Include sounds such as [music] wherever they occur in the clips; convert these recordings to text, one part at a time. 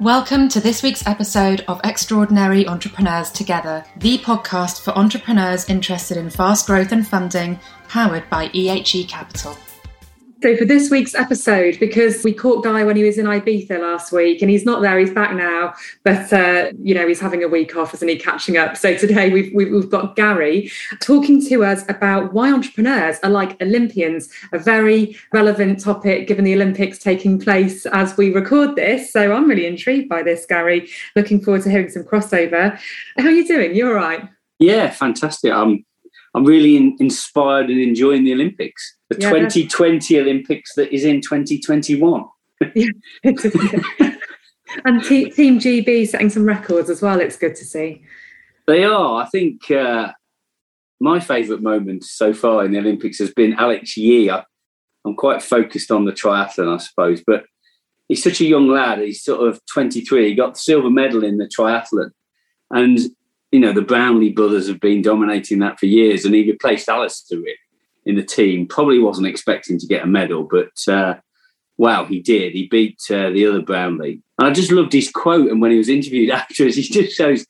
Welcome to this week's episode of Extraordinary Entrepreneurs Together, the podcast for entrepreneurs interested in fast growth and funding, powered by EHE Capital. So for this week's episode, because we caught Guy when he was in Ibiza last week, and he's not there, he's back now, but uh, you know he's having a week off, isn't he? Catching up. So today we've we've got Gary talking to us about why entrepreneurs are like Olympians, a very relevant topic given the Olympics taking place as we record this. So I'm really intrigued by this, Gary. Looking forward to hearing some crossover. How are you doing? You're all right? Yeah, fantastic. I'm I'm really in, inspired and enjoying the Olympics the yeah. 2020 Olympics that is in 2021. [laughs] and T- Team GB setting some records as well. It's good to see. They are. I think uh, my favourite moment so far in the Olympics has been Alex Yee. I, I'm quite focused on the triathlon, I suppose, but he's such a young lad. He's sort of 23. He got the silver medal in the triathlon. And, you know, the Brownlee brothers have been dominating that for years, and he replaced Alistair in the team. Probably wasn't expecting to get a medal, but uh, wow, he did. He beat uh, the other Brownlee. And I just loved his quote. And when he was interviewed [laughs] afterwards, he just shows,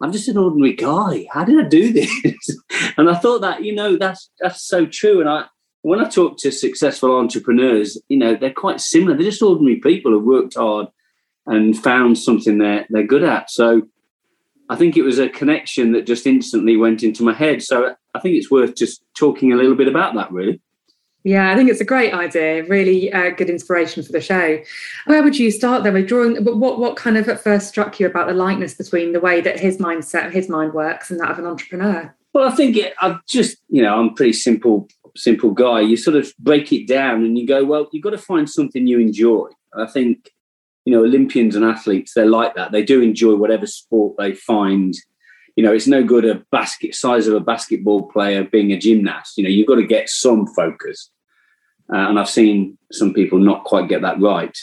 I'm just an ordinary guy. How did I do this? [laughs] and I thought that, you know, that's that's so true. And I when I talk to successful entrepreneurs, you know, they're quite similar. They're just ordinary people who worked hard and found something they're they're good at. So I think it was a connection that just instantly went into my head. So I think it's worth just talking a little bit about that, really. Yeah, I think it's a great idea. Really uh, good inspiration for the show. Where would you start then with drawing? But what what kind of at first struck you about the likeness between the way that his mindset, his mind works, and that of an entrepreneur? Well, I think it, I've just you know I'm a pretty simple simple guy. You sort of break it down and you go, well, you've got to find something you enjoy. I think you know Olympians and athletes they're like that. They do enjoy whatever sport they find you know, it's no good a basket size of a basketball player being a gymnast. You know, you've got to get some focus. Uh, and I've seen some people not quite get that right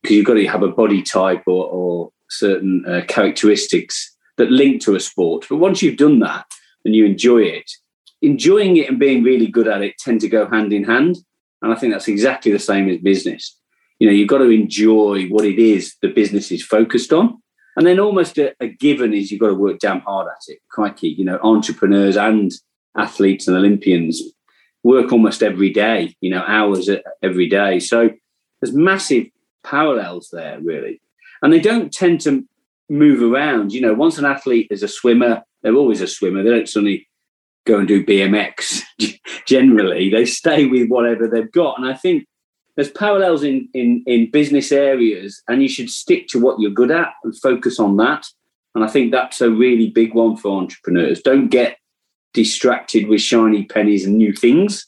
because you've got to have a body type or, or certain uh, characteristics that link to a sport. But once you've done that and you enjoy it, enjoying it and being really good at it tend to go hand in hand. And I think that's exactly the same as business. You know, you've got to enjoy what it is the business is focused on. And then almost a, a, given is you've got to work damn hard at it. Crikey, you know, entrepreneurs and athletes and Olympians work almost every day, you know, hours every day. So there's massive parallels there, really. And they don't tend to move around. You know, once an athlete is a swimmer, they're always a swimmer. They don't suddenly go and do BMX [laughs] generally. They stay with whatever they've got. And I think there's parallels in, in in business areas and you should stick to what you're good at and focus on that. And i think that's a really big one for entrepreneurs. Don't get distracted with shiny pennies and new things.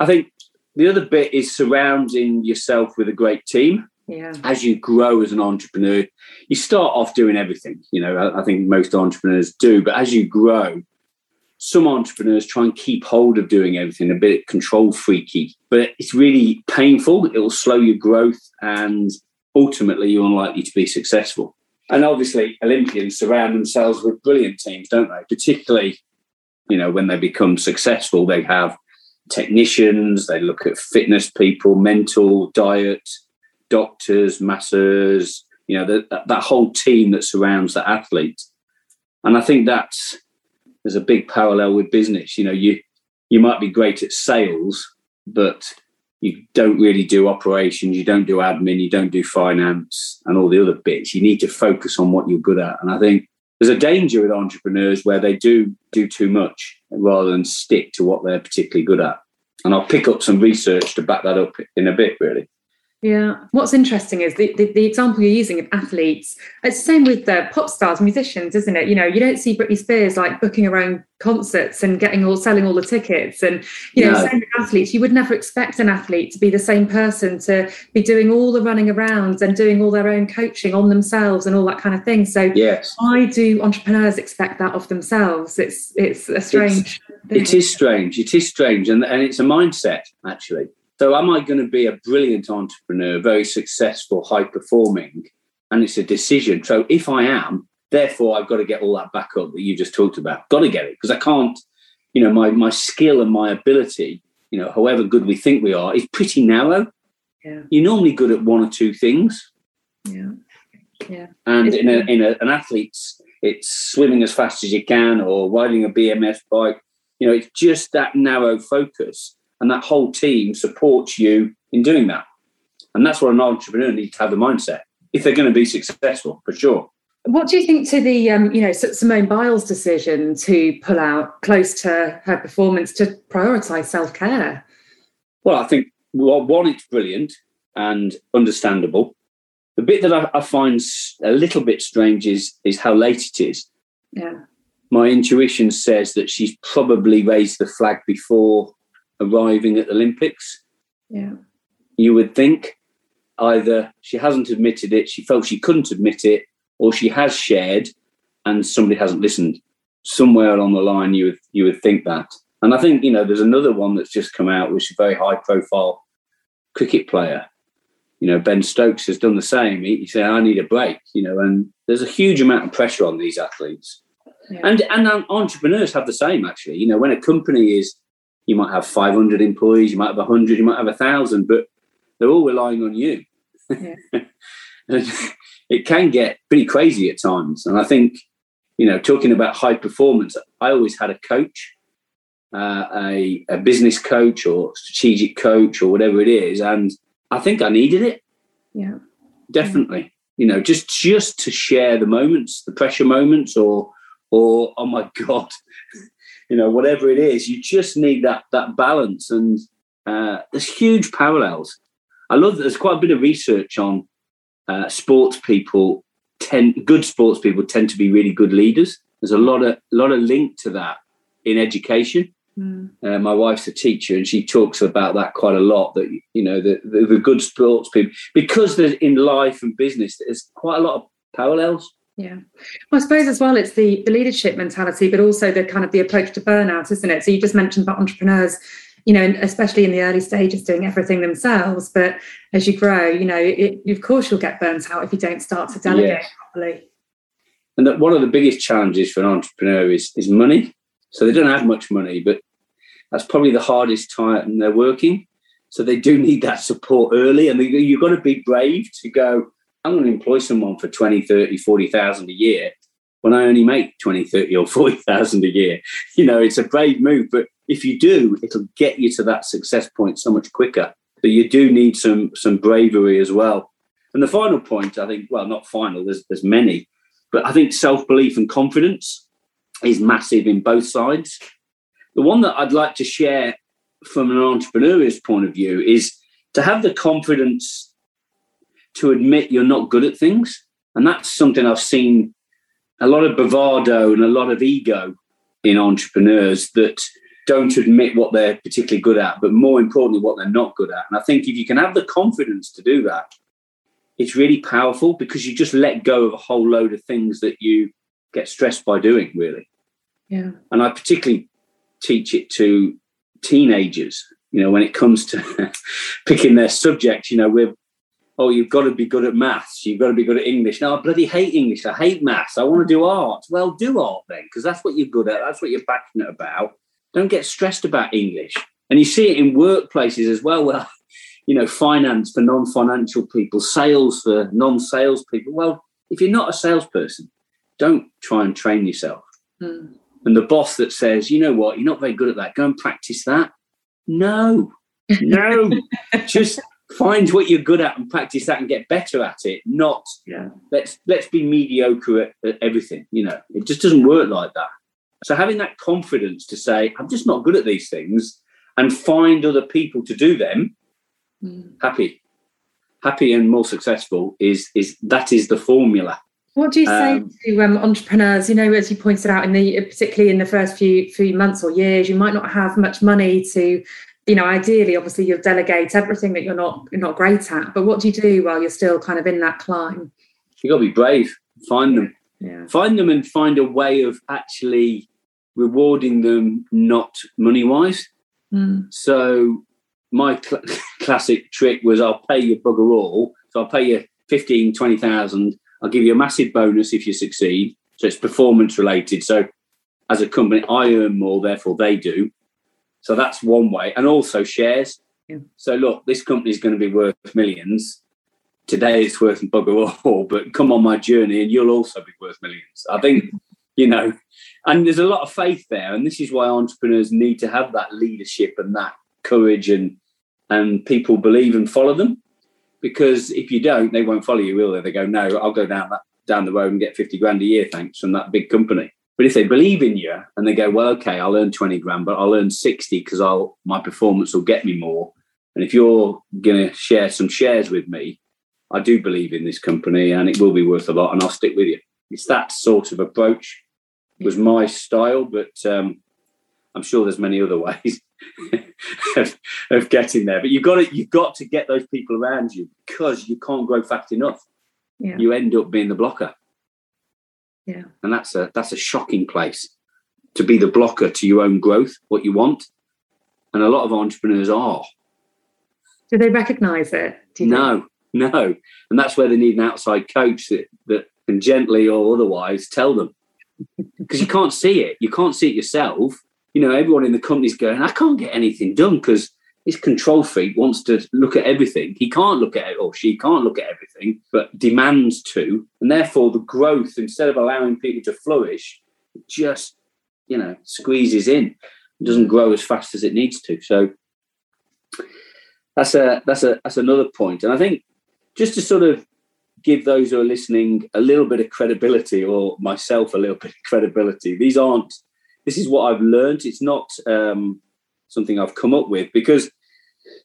I think the other bit is surrounding yourself with a great team. Yeah. as you grow as an entrepreneur you start off doing everything you know I, I think most entrepreneurs do but as you grow some entrepreneurs try and keep hold of doing everything a bit control freaky, but it's really painful. It will slow your growth and ultimately you're unlikely to be successful. And obviously, Olympians surround themselves with brilliant teams, don't they? Particularly, you know, when they become successful, they have technicians, they look at fitness people, mental, diet, doctors, masseurs, you know, that, that whole team that surrounds the athlete. And I think that's there's a big parallel with business. You know, you you might be great at sales, but you don't really do operations, you don't do admin, you don't do finance and all the other bits. You need to focus on what you're good at. And I think there's a danger with entrepreneurs where they do do too much rather than stick to what they're particularly good at. And I'll pick up some research to back that up in a bit, really. Yeah. What's interesting is the, the, the, example you're using of athletes. It's the same with the pop stars, musicians, isn't it? You know, you don't see Britney Spears like booking her own concerts and getting all selling all the tickets. And you know, no. same with athletes. You would never expect an athlete to be the same person to be doing all the running around and doing all their own coaching on themselves and all that kind of thing. So yes. why do entrepreneurs expect that of themselves? It's it's a strange. It's, it is strange. It is strange, and and it's a mindset actually. So, am I going to be a brilliant entrepreneur, very successful, high performing? And it's a decision. So, if I am, therefore, I've got to get all that back up that you just talked about. Got to get it because I can't, you know, my, my skill and my ability, you know, however good we think we are, is pretty narrow. Yeah. You're normally good at one or two things. Yeah. Yeah. And in, a, in a, an athlete's, it's swimming as fast as you can or riding a BMX bike. You know, it's just that narrow focus, and that whole team supports you in doing that. And that's what an entrepreneur needs to have the mindset if they're going to be successful, for sure. What do you think to the, um, you know, Simone Biles' decision to pull out close to her performance to prioritise self care? Well, I think well, one, it's brilliant and understandable. The bit that I, I find a little bit strange is is how late it is. Yeah. My intuition says that she's probably raised the flag before arriving at the Olympics. Yeah. You would think either she hasn't admitted it, she felt she couldn't admit it, or she has shared and somebody hasn't listened. Somewhere along the line, you would you would think that. And I think you know there's another one that's just come out, which is a very high profile cricket player. You know, Ben Stokes has done the same. He, he said, "I need a break." You know, and there's a huge amount of pressure on these athletes, yeah. and and entrepreneurs have the same. Actually, you know, when a company is, you might have 500 employees, you might have 100, you might have a thousand, but they're all relying on you. Yeah. [laughs] it can get pretty crazy at times. And I think, you know, talking about high performance, I always had a coach, uh, a, a business coach or strategic coach or whatever it is. And I think I needed it. Yeah. Definitely. You know, just just to share the moments, the pressure moments, or or oh my [laughs] God, you know, whatever it is, you just need that that balance. And uh, there's huge parallels. I love that there's quite a bit of research on uh, sports people tend good sports people tend to be really good leaders. There's a lot of lot of link to that in education. Mm. Uh, my wife's a teacher, and she talks about that quite a lot. That you know, the, the, the good sports people, because there's in life and business, there's quite a lot of parallels. Yeah, well, I suppose as well, it's the the leadership mentality, but also the kind of the approach to burnout, isn't it? So you just mentioned about entrepreneurs you know, especially in the early stages, doing everything themselves. But as you grow, you know, it, of course, you'll get burnt out if you don't start to delegate yes. properly. And that one of the biggest challenges for an entrepreneur is is money. So they don't have much money, but that's probably the hardest time they're working. So they do need that support early, and you've got to be brave to go. I'm going to employ someone for 20, 30, 40,000 a year when I only make 20, 30 or 40,000 a year. You know, it's a brave move, but if you do, it'll get you to that success point so much quicker. But you do need some some bravery as well. And the final point, I think, well, not final, there's there's many, but I think self-belief and confidence is massive in both sides. The one that I'd like to share from an entrepreneur's point of view is to have the confidence to admit you're not good at things. And that's something I've seen a lot of bravado and a lot of ego in entrepreneurs that don't admit what they're particularly good at, but more importantly, what they're not good at. And I think if you can have the confidence to do that, it's really powerful because you just let go of a whole load of things that you get stressed by doing, really. Yeah. And I particularly teach it to teenagers, you know, when it comes to [laughs] picking their subject, you know, we're oh, you've got to be good at maths, you've got to be good at English. Now, I bloody hate English, I hate maths, I want to do art. Well, do art then, because that's what you're good at, that's what you're passionate about. Don't get stressed about English. And you see it in workplaces as well, where, [laughs] you know, finance for non financial people, sales for non sales people. Well, if you're not a salesperson, don't try and train yourself. Mm. And the boss that says, you know what, you're not very good at that, go and practice that. No, no, [laughs] just find what you're good at and practice that and get better at it not yeah. let's let's be mediocre at, at, everything you know it just doesn't work like that so having that confidence to say i'm just not good at these things and find other people to do them mm. happy happy and more successful is is that is the formula what do you say um, to um, entrepreneurs? You know, as you pointed out, in the particularly in the first few few months or years, you might not have much money to you know, ideally, obviously, you'll delegate everything that you're not you're not great at. But what do you do while you're still kind of in that climb? You got to be brave. Find them. Yeah. Find them and find a way of actually rewarding them, not money wise. Mm. So my cl- [laughs] classic trick was I'll pay you bugger all. So I'll pay you 15, 20,000. I'll give you a massive bonus if you succeed. So it's performance related. So as a company, I earn more, therefore they do. So that's one way. And also shares. Yeah. So look, this company is going to be worth millions. today it's worth bugger all, [laughs] but come on my journey and you'll also be worth millions. I think, you know, and there's a lot of faith there. And this is why entrepreneurs need to have that leadership and that courage and and people believe and follow them. Because if you don't, they won't follow you, will they? They go, no, I'll go down that down the road and get 50 grand a year, thanks, from that big company. But if they believe in you and they go, well, okay, I'll earn 20 grand, but I'll earn 60 because I'll my performance will get me more. And if you're gonna share some shares with me, I do believe in this company and it will be worth a lot and I'll stick with you. It's that sort of approach was my style, but um, I'm sure there's many other [laughs] ways of, of, getting there. But you've got to you've got to get those people around you because you can't grow fast enough. Yeah. You end up being the blocker. Yeah. And that's a that's a shocking place to be the blocker to your own growth, what you want. And a lot of entrepreneurs are. Do they recognize it? no, think? no. And that's where they need an outside coach that, that can gently or otherwise tell them. [laughs] Because you can't see it. You can't see it yourself. You know, everyone in the company's going, I can't get anything done because this control freak wants to look at everything. He can't look at it, or she can't look at everything, but demands to. And therefore, the growth, instead of allowing people to flourish, just, you know, squeezes in. It doesn't grow as fast as it needs to. So that's a that's a that's another point. And I think just to sort of give those who are listening a little bit of credibility or myself a little bit of credibility these aren't this is what i've learned it's not um, something i've come up with because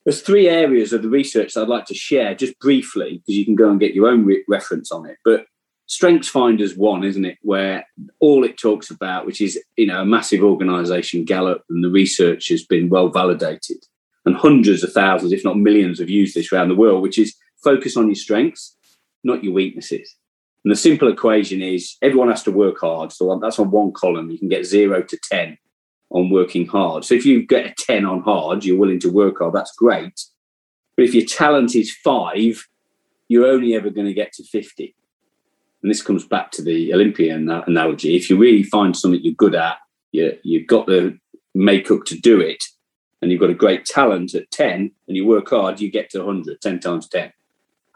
there's three areas of the research i'd like to share just briefly because you can go and get your own re- reference on it but strengths finders one isn't it where all it talks about which is you know a massive organization gallup and the research has been well validated and hundreds of thousands if not millions have used this around the world which is focus on your strengths, not your weaknesses. And the simple equation is everyone has to work hard. So that's on one column. You can get zero to 10 on working hard. So if you get a 10 on hard, you're willing to work hard, that's great. But if your talent is five, you're only ever going to get to 50. And this comes back to the Olympian analogy. If you really find something you're good at, you, you've got the makeup to do it, and you've got a great talent at 10 and you work hard, you get to 100, 10 times 10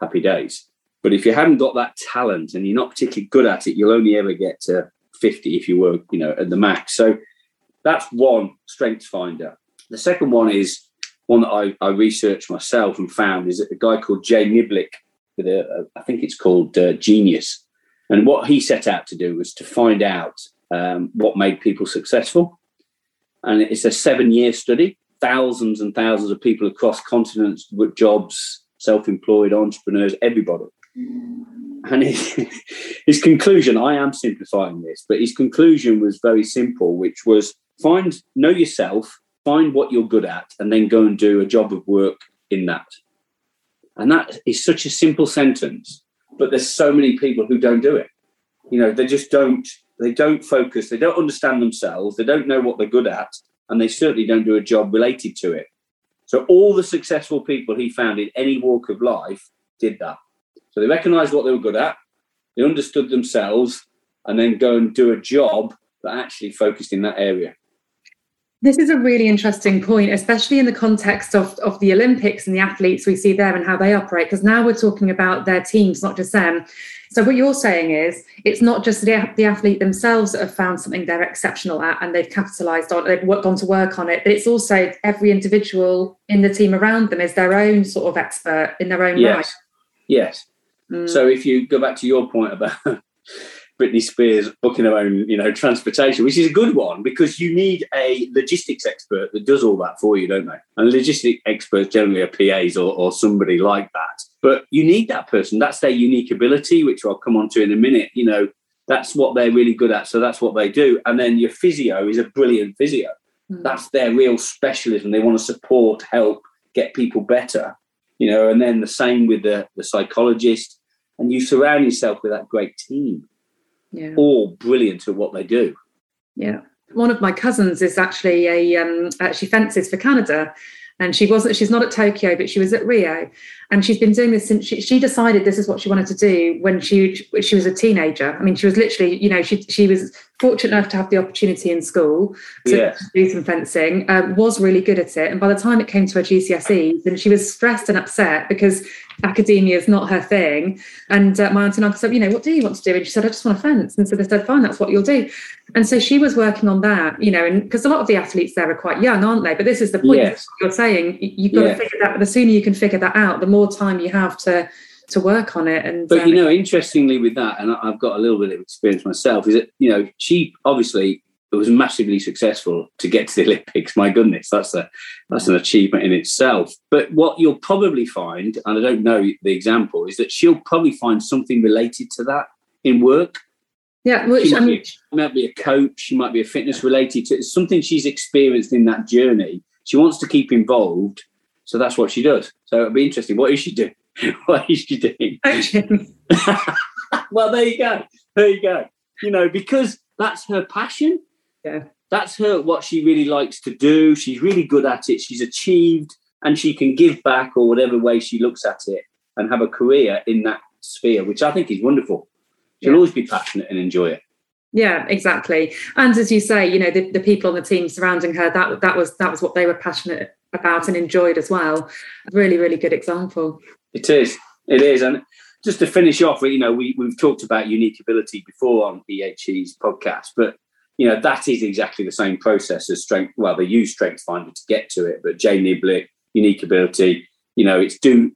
happy days. But if you haven't got that talent and you're not particularly good at it, you'll only ever get to 50 if you work, you know, at the max. So that's one strength finder. The second one is one that I, I researched myself and found is a guy called Jay Niblick with a, a I think it's called uh, Genius. And what he set out to do was to find out um, what made people successful. And it's a seven year study, thousands and thousands of people across continents with jobs, self-employed entrepreneurs, everybody. And his, [laughs] his conclusion, I am simplifying this, but his conclusion was very simple, which was find, know yourself, find what you're good at, and then go and do a job of work in that. And that is such a simple sentence, but there's so many people who don't do it. You know, they just don't, they don't focus, they don't understand themselves, they don't know what they're good at, and they certainly don't do a job related to it. So all the successful people he found in any walk of life did that. So they recognized what they were good at, they understood themselves, and then go and do a job that actually focused in that area. This is a really interesting point, especially in the context of, of the Olympics and the athletes we see there and how they operate, because now we're talking about their teams, not just them. So what you're saying is it's not just the, the athlete themselves that have found something they're exceptional at and they've capitalized on, they've gone to work on it, but it's also every individual in the team around them is their own sort of expert in their own yes. right. Yes. Mm. So if you go back to your point about [laughs] Britney Spears booking her own, you know, transportation, which is a good one because you need a logistics expert that does all that for you, don't they? And logistic experts generally are PAs or, or somebody like that. But you need that person. That's their unique ability, which I'll come on to in a minute. You know, that's what they're really good at. So that's what they do. And then your physio is a brilliant physio. Mm. That's their real specialism. They want to support, help, get people better. You know, and then the same with the, the psychologist. And you surround yourself with that great team yeah. all brilliant at what they do. Yeah. One of my cousins is actually a um, she fences for Canada, and she wasn't she's not at Tokyo, but she was at Rio, and she's been doing this since she, she decided this is what she wanted to do when she she was a teenager. I mean, she was literally you know she she was fortunate enough to have the opportunity in school to Yes. do some fencing, um, was really good at it. And by the time it came to her GCSEs, and she was stressed and upset because academia is not her thing. And uh, my aunt and uncle said, you know, what do you want to do? And she said, I just want to fence. And so they said, fine, that's what you'll do. And so she was working on that, you know, and because a lot of the athletes there are quite young, aren't they? But this is the point Yes. you're saying. You- You've got Yeah. to figure that. The sooner you can figure that out, the more time you have to to work on it. And But um, you know, interestingly, with that, and I've got a little bit of experience myself, is that you know she obviously it was massively successful to get to the [laughs] Olympics. My goodness, that's a that's an achievement in itself. But what you'll probably find, and I don't know the example, is that she'll probably find something related to that in work. yeah, which She I might, she might be a coach, she might be a fitness related to it's something she's experienced in that journey. She wants to keep involved, so that's what she does. So it'll be interesting. What is she doing? [laughs] what is she doing? coaching. [laughs] well, there you go. There you go. You know, because that's her passion. Yeah. That's her what she really likes to do. She's really good at it. She's achieved and she can give back or whatever way she looks at it and have a career in that sphere, which I think is wonderful. She'll Yeah. always be passionate and enjoy it. Yeah, exactly. And as you say, you know, the, the people on the team surrounding her, that that was that was what they were passionate about and enjoyed as well. Really, really good example. It is. It is. And just to finish off, you know, we, we've talked about unique ability before on EHE's podcast, but, you know, that is exactly the same process as strength. Well, they use Strength Finder to get to it, but Jay Niblick, unique ability, you know, it's do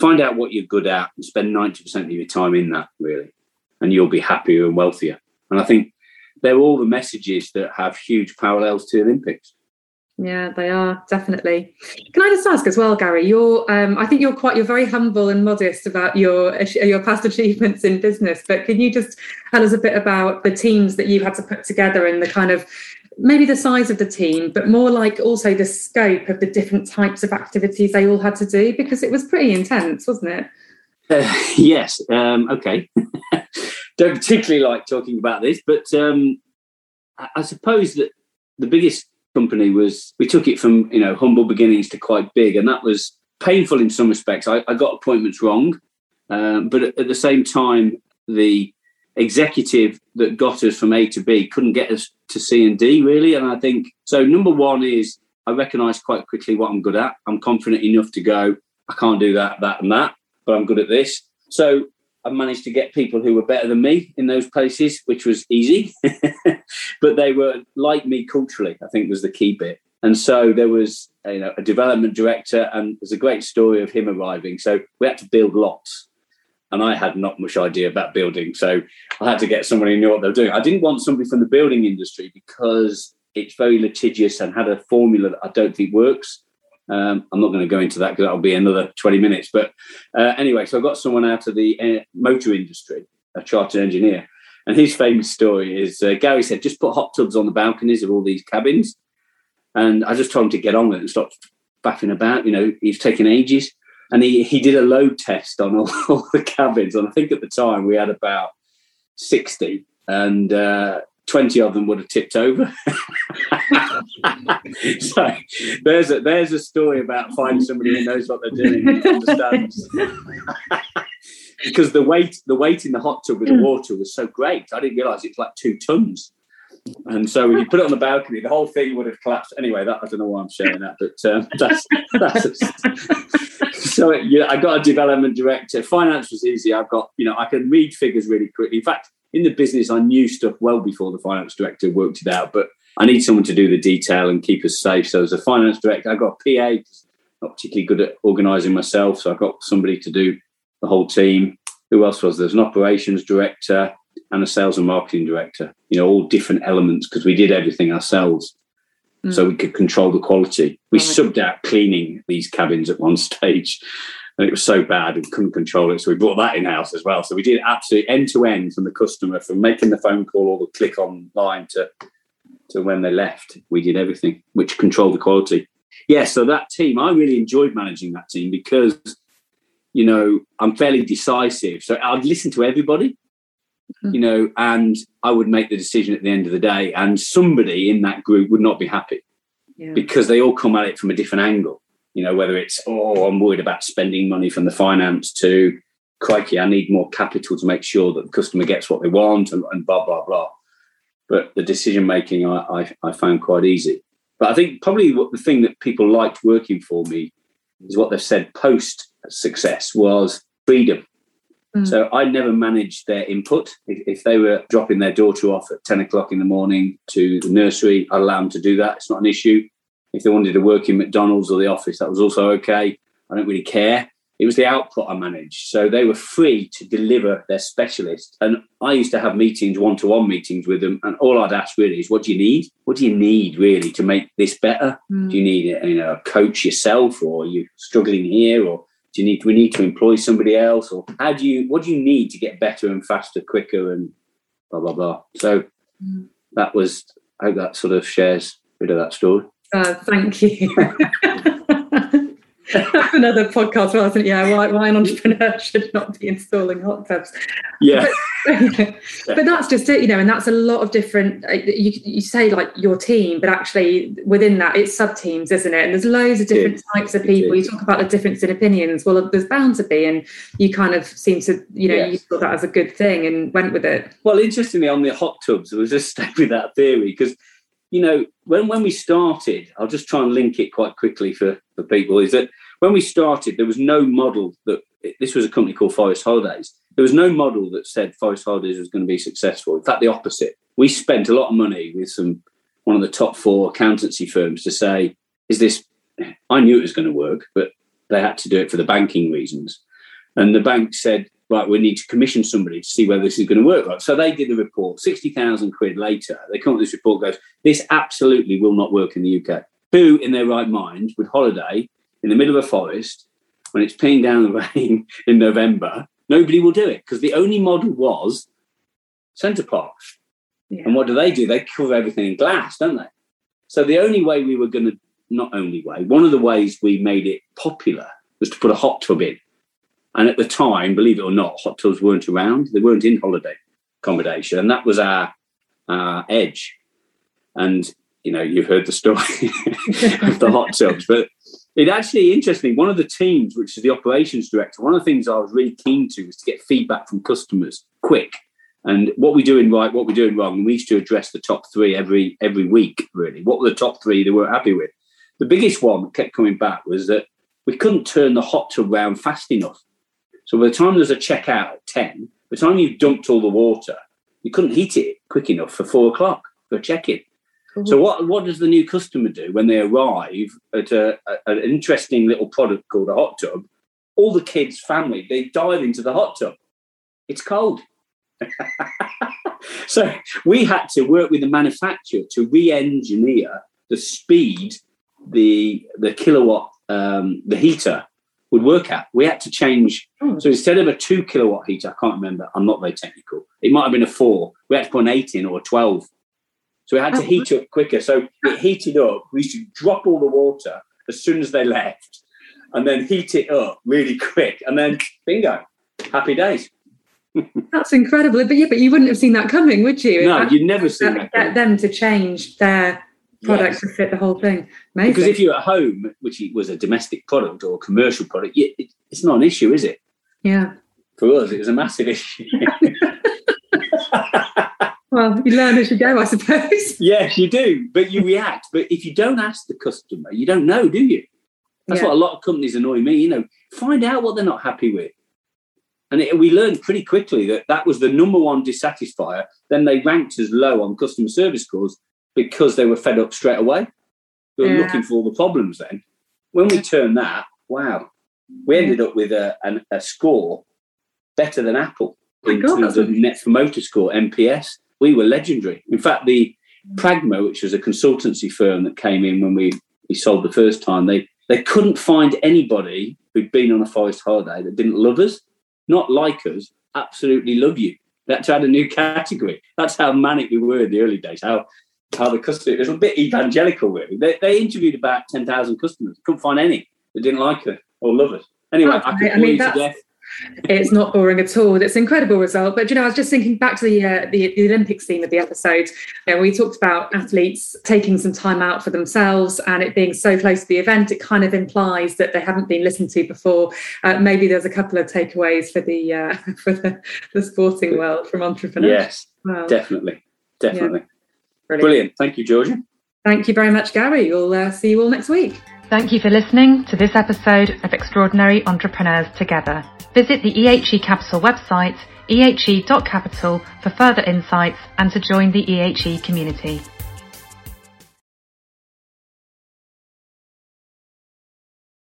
find out what you're good at and spend 90% of your time in that, really, and you'll be happier and wealthier. And I think they're all the messages that have huge parallels to the Olympics. Yeah, they are definitely. Can I just ask as well, Gary? You're, um, I think you're quite, you're very humble and modest about your your past [laughs] achievements in business. But can you just tell us a bit about the teams that you had to put together and the kind of maybe the size of the team, but more like also the scope of the different types of activities they all had to do because it was pretty intense, wasn't it? Uh, [laughs] yes. Um, okay. [laughs] Don't particularly like talking about this, but um, I, I suppose that the biggest company was we took it from you know humble beginnings to quite big, and that was painful in some respects. I, I got appointments wrong, um, but at, at the same time, the executive that got us from A to B couldn't get us to C and D really. And I think so. Number one is I recognise quite quickly what I'm good at. I'm confident enough to go. I can't do that, that, and that, but I'm good at this. So I managed to get people who were better than me in those places, which was easy. [laughs] but they were like me culturally, I think was the key bit. And so there was you know, a development director, and there's a great story of him arriving. So we had to build lots. And I had not much idea about building. So I had to get someone who knew what they were doing. I didn't want somebody from the building industry because it's very litigious and had a formula that I don't think works. Um, I'm not going to go into that because that'll be another 20 minutes. But uh, anyway, so I got someone out of the uh, motor industry, a chartered engineer. And his famous story is uh, Gary said, just put hot tubs on the balconies of all these cabins. And I just told him to get on with it and stop faffing about. You know, he's taken ages. And he, he did a load test on all, [laughs] all the cabins. And I think at the time we had about 60. And uh, 20 of them would have tipped over. [laughs] [laughs] so there's a there's a story about finding somebody who knows what they're doing and understands. [laughs] because the weight the weight in the hot tub with the water was so great, I didn't realise it's like two tons. And so when you put it on the balcony, the whole thing would have collapsed. Anyway, that I don't know why I'm sharing that, but um, [laughs] that's that's. so yeah, I got a development director. Finance was easy. I've got you know I can read figures really quickly. In fact, in the business, I knew stuff well before the finance director worked it out. But I need someone to do the detail and keep us safe. So as a finance director, I got a PA. Not particularly good at organising myself, so I got somebody to do the whole team. Who else was there? There's an operations director and a sales and marketing director. You know, all different elements because we did everything ourselves, Mm. so we could control the quality. We subbed out cleaning these cabins at one [laughs] stage, and it was so bad we couldn't control it. So we brought that in house as well. So we did absolutely end to end from the customer, from making the phone call or the click online to to when they left. We did everything, which controlled the quality. Yeah, so that team, I really enjoyed managing that team because, you know, I'm fairly decisive. So I'd listen to everybody, Mhm. you know, and I would make the decision at the end of the day. And somebody in that group would not be happy Yeah. because they all come at it from a different angle. You know, whether it's, oh, I'm worried about spending money from the finance to, crikey, I need more capital to make sure that the customer gets what they want and, and blah, blah, blah. But the decision making I, I, I found quite easy. But I think probably what the thing that people liked working for me is what they've said post success was freedom. Mm. So I never managed their input. If, if, they were dropping their daughter off at 10 o'clock in the morning to the nursery, I'd allow them to do that. It's not an issue. If they wanted to work in McDonald's or the office, that was also okay. I don't really care. It was the output I managed. So they were free to deliver their specialist. And I used to have meetings, one to one meetings with them. And all I'd ask really is, what do you need? What do you need really to make this better? Mm. Do you need you know, a coach yourself or are you struggling here? Or do you need, do we need to employ somebody else? Or how do you, what do you need to get better and faster, quicker and blah, blah, blah. So mm. that was, I hope that sort of shares a bit of that story. Uh, thank you. [laughs] [laughs] Another podcast, wasn't it? Yeah, why, why an entrepreneur [laughs] should not be installing hot tubs. Yeah. But, [laughs] but, that's just it, you know, and that's a lot of different, uh, you, you say like your team, but actually within that, it's sub teams, isn't it? And there's loads of different types of people. You talk about the difference in opinions. Well, there's bound to be, and you kind of seem to, you know, yes. you thought that as a good thing and went with it. Well, interestingly, on the hot tubs, I was just staying with that theory because you know, when when we started, I'll just try and link it quite quickly for, for people, is that when we started, there was no model that this was a company called Forest Holidays. There was no model that said Forest Holidays was going to be successful. In fact, the opposite. We spent a lot of money with some one of the top four accountancy firms to say, is this I knew it was going to work, but they had to do it for the banking reasons. And the bank said, right, we need to commission somebody to see whether this is going to work. Right. So they did the report. 60,000 quid later, they come up with this report goes, this absolutely will not work in the UK. Who in their right mind would holiday in the middle of a forest when it's peeing down the [laughs] rain in November? Nobody will do it because the only model was Center Parcs. Yeah. And what do they do? They cover everything in glass, don't they? So the only way we were going to, not only way, one of the ways we made it popular was to put a hot tub in and at the time, believe it or not, hot tubs weren't around. They weren't in holiday accommodation. And that was our, our edge. And, you know, you've heard the story [laughs] of the hot tubs. But it actually interesting. One of the teams, which is the operations director, one of the things I was really keen to was to get feedback from customers quick. And what we're doing right, what we're doing wrong. we used to address the top three every every week, really. What were the top three they weren't happy with? The biggest one that kept coming back was that we couldn't turn the hot tub round fast enough. So by the time there's a checkout at 10, by the time you've dumped all the water, you couldn't heat it quick enough for four o'clock for check-in. So what, what does the new customer do when they arrive at a, a, an interesting little product called a hot tub? All the kids' family, they dive into the hot tub. It's cold. [laughs] so we had to work with the manufacturer to re-engineer the speed, the the kilowatt, um, the heater would work at. We had to change. Hmm. So instead of a two kilowatt heater, I can't remember, I'm not very technical, it might have been a four. We had to put an eight in or a 12. So we had to heat up quicker. So it heated up. We used to drop all the water as soon as they left and then heat it up really quick. And then bingo, happy days. [laughs] That's incredible. But yeah, but you wouldn't have seen that coming, would you? No, you'd never seen that. Get them to change their product yes. to fit the whole thing. Amazing. Because if you're at home, which was a domestic product or a commercial product, it's not an issue, is it? Yeah. For us, it was a massive issue. [laughs] well, you learn as you go, I suppose. [laughs] Yes, you do, but you react. But if you don't ask the customer, you don't know, do you? That's yeah. what a lot of companies annoy me. You know, find out what they're not happy with. And it, we learned pretty quickly that that was the number one dissatisfier. Then they ranked as low on customer service scores because they were fed up straight away. They were yeah. looking for all the problems then. When we turned that, wow, we ended up with a, an, a score better than Apple in God, terms of Net Promoter Score, NPS. We were legendary. In fact, the Pragma, which was a consultancy firm that came in when we, we sold the first time, they, they couldn't find anybody who'd been on a forest holiday that didn't love us, not like us, absolutely love you. That to add a new category. That's how manic we were in the early days. How how the customer, it was a bit evangelical, really. They, they interviewed about 10,000 customers, couldn't find any that didn't like her or love us. Anyway, okay. I could I mean, death. It's not boring at all. It's an incredible result. But you know, I was just thinking back to the uh, the, the, Olympics theme of the episode. You know, we talked about athletes taking some time out for themselves and it being so close to the event. It kind of implies that they haven't been listened to before. Uh, maybe there's a couple of takeaways for the uh, [laughs] for the, the sporting world from entrepreneurs. Yes, definitely, definitely. Yeah. Brilliant. Brilliant. Thank you, Georgia. Thank you very much, Gary. We'll uh, see you all next week. Thank you for listening to this episode of Extraordinary Entrepreneurs Together. Visit the EHE Capital website, ehe.capital, for further insights and to join the EHE community.